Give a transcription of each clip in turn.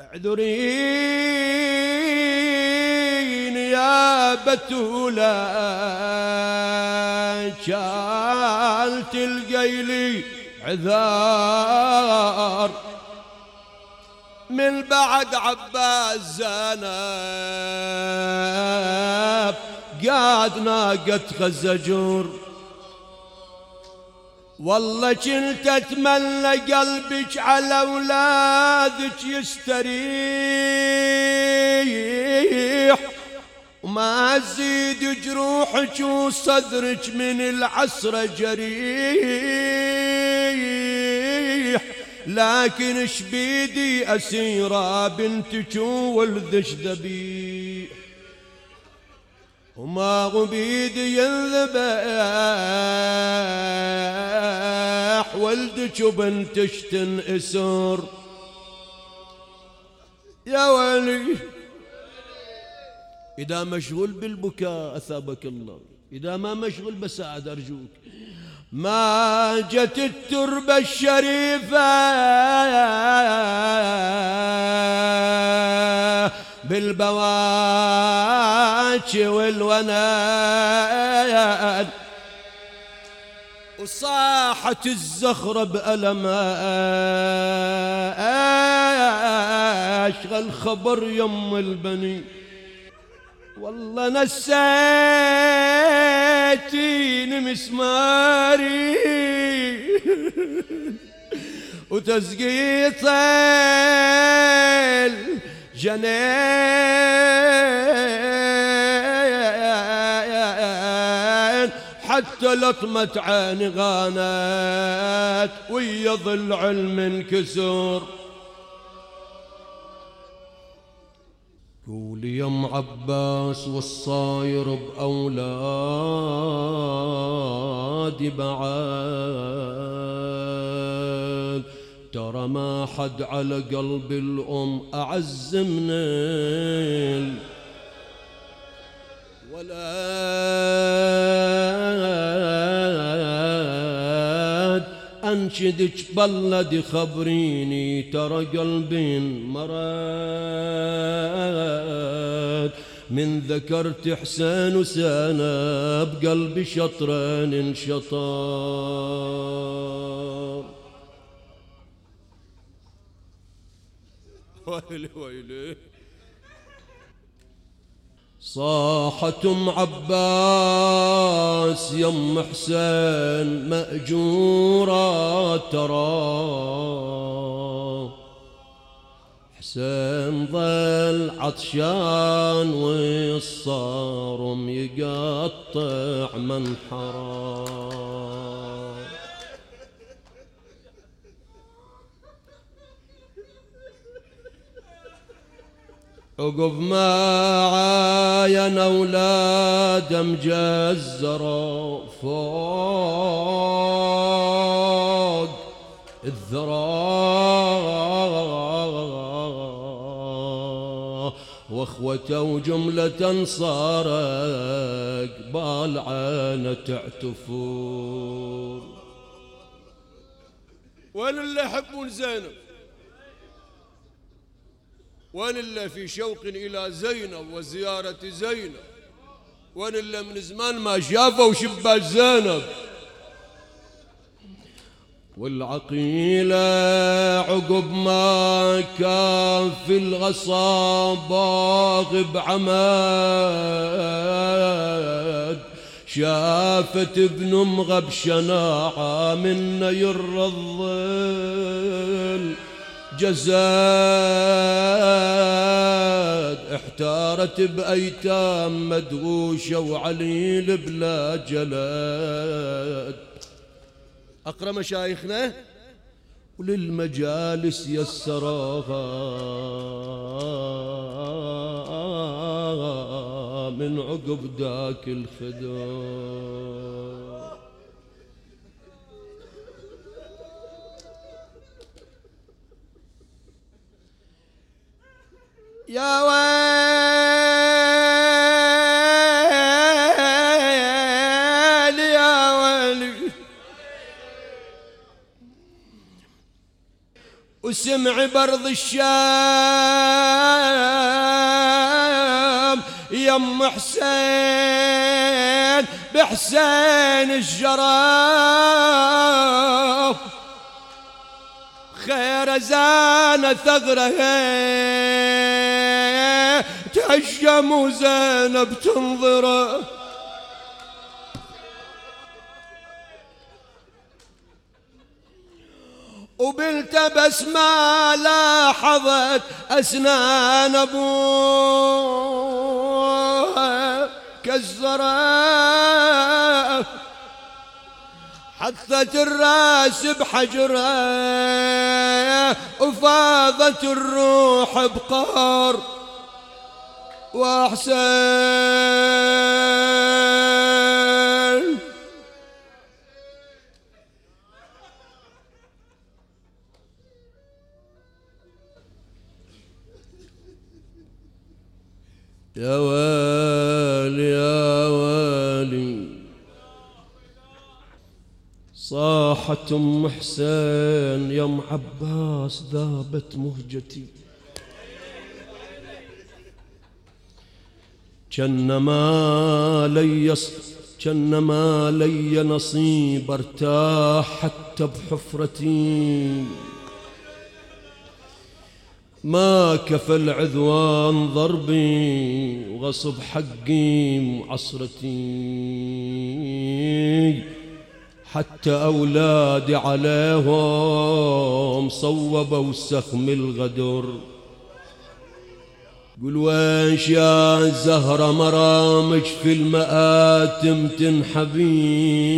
اعذرين يا بتولة شال تلقي لي عذار. من بعد عباس زنب قاد ناقة خزجور والله كنت أتمنى قلبك على أولادك يستريح. وما زيد جروحك وصدرك من العسرة جريح. لكن اش بيدي اسيرة بنتك وولدش ذبيح. وما بيدي ينذبح. ولدك وبنتك تنأسر يا ولي إذا مشغول بالبكاء أثابك الله. إذا ما مشغول بساعد أرجوك. ما جت التربة الشريفة بالبواج والونان. وصاحت الزخرة بألمها أشغل خبر يم البني. والله نسيتيني مسماري. وتسقيط الجنين. حتى لطمة عيني غانت ويا ضلع المنكسور قولي يا أم عباس والصاير بأولادي بعد. ترى ما حد على قلب الأم أعز من ال ولد أنشدك بلد خبريني ترى قلبي مراد. من ذكرت حسين وسانا بقلبي شطرين انشطار. ويلي ويلي. صاحت ام عباس يم حسين مأجورة ترى. حسين ظل عطشان والصارم يقطع من حرام عقب ما عاين أولاد مجزرة فوق الذراع واخوته وجملة صار قبال عانة تعتفور. وين اللي يحبون زينب اللي في شوق إلى زينب وزيارة زينب اللي من زمان ما شافوا شباك زينب. والعقيلة عقب ما كان في الغصاب بعماد شافت ابن مغب شناعة من ير الظل. جزاد احتارت بأيتام مدغوشة وعليل بلا جلاد أقرأ مشايخنا. وللمجالس يسرها من عقب ذاك الخدار يا ويل والسمع برض الشام. يم حسين بحسين الجراف خير زان ثغرة تهجم وزينب تنظره وبنت بس ما لاحظت أسنان أبوها كسرت حثت الرأس بحجرها وفاضت الروح بقهر وأحسن يا ويلي يا ويلي صاحت أم حسين يا ام عباس ذابت مهجتي. كنما لي كنما لي نصيب ارتاح حتى بحفرتي. ما كفى العذوان ضربي وغصب حقي وعصرتي حتى أولادي عليهم صوبوا سخم الغدر. قل ويش يا زهرة مرامج في المآتم تنحبين.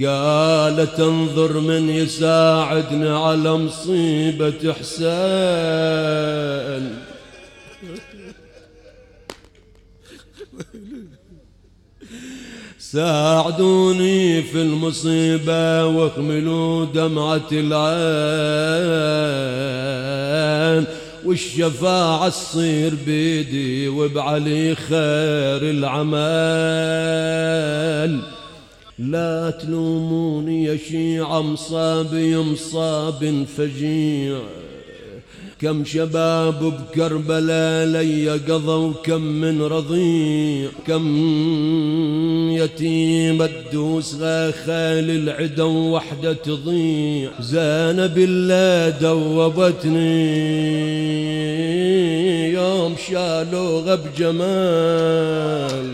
قالت انظر من يساعدنا على مصيبة حسين. ساعدوني في المصيبة واكملوا دمعة العين والشفاعة تصير بيدي وبعلي خير العمل. لا تلوموني يا شيعة مصابي مصاب فجيع. كم شباب بكربلاء لي قضوا كم من رضيع. كم يتيم تدوس خيل العدو وحدة تضيع. زينب الله دوبتني. يوم شالوغ بجمال.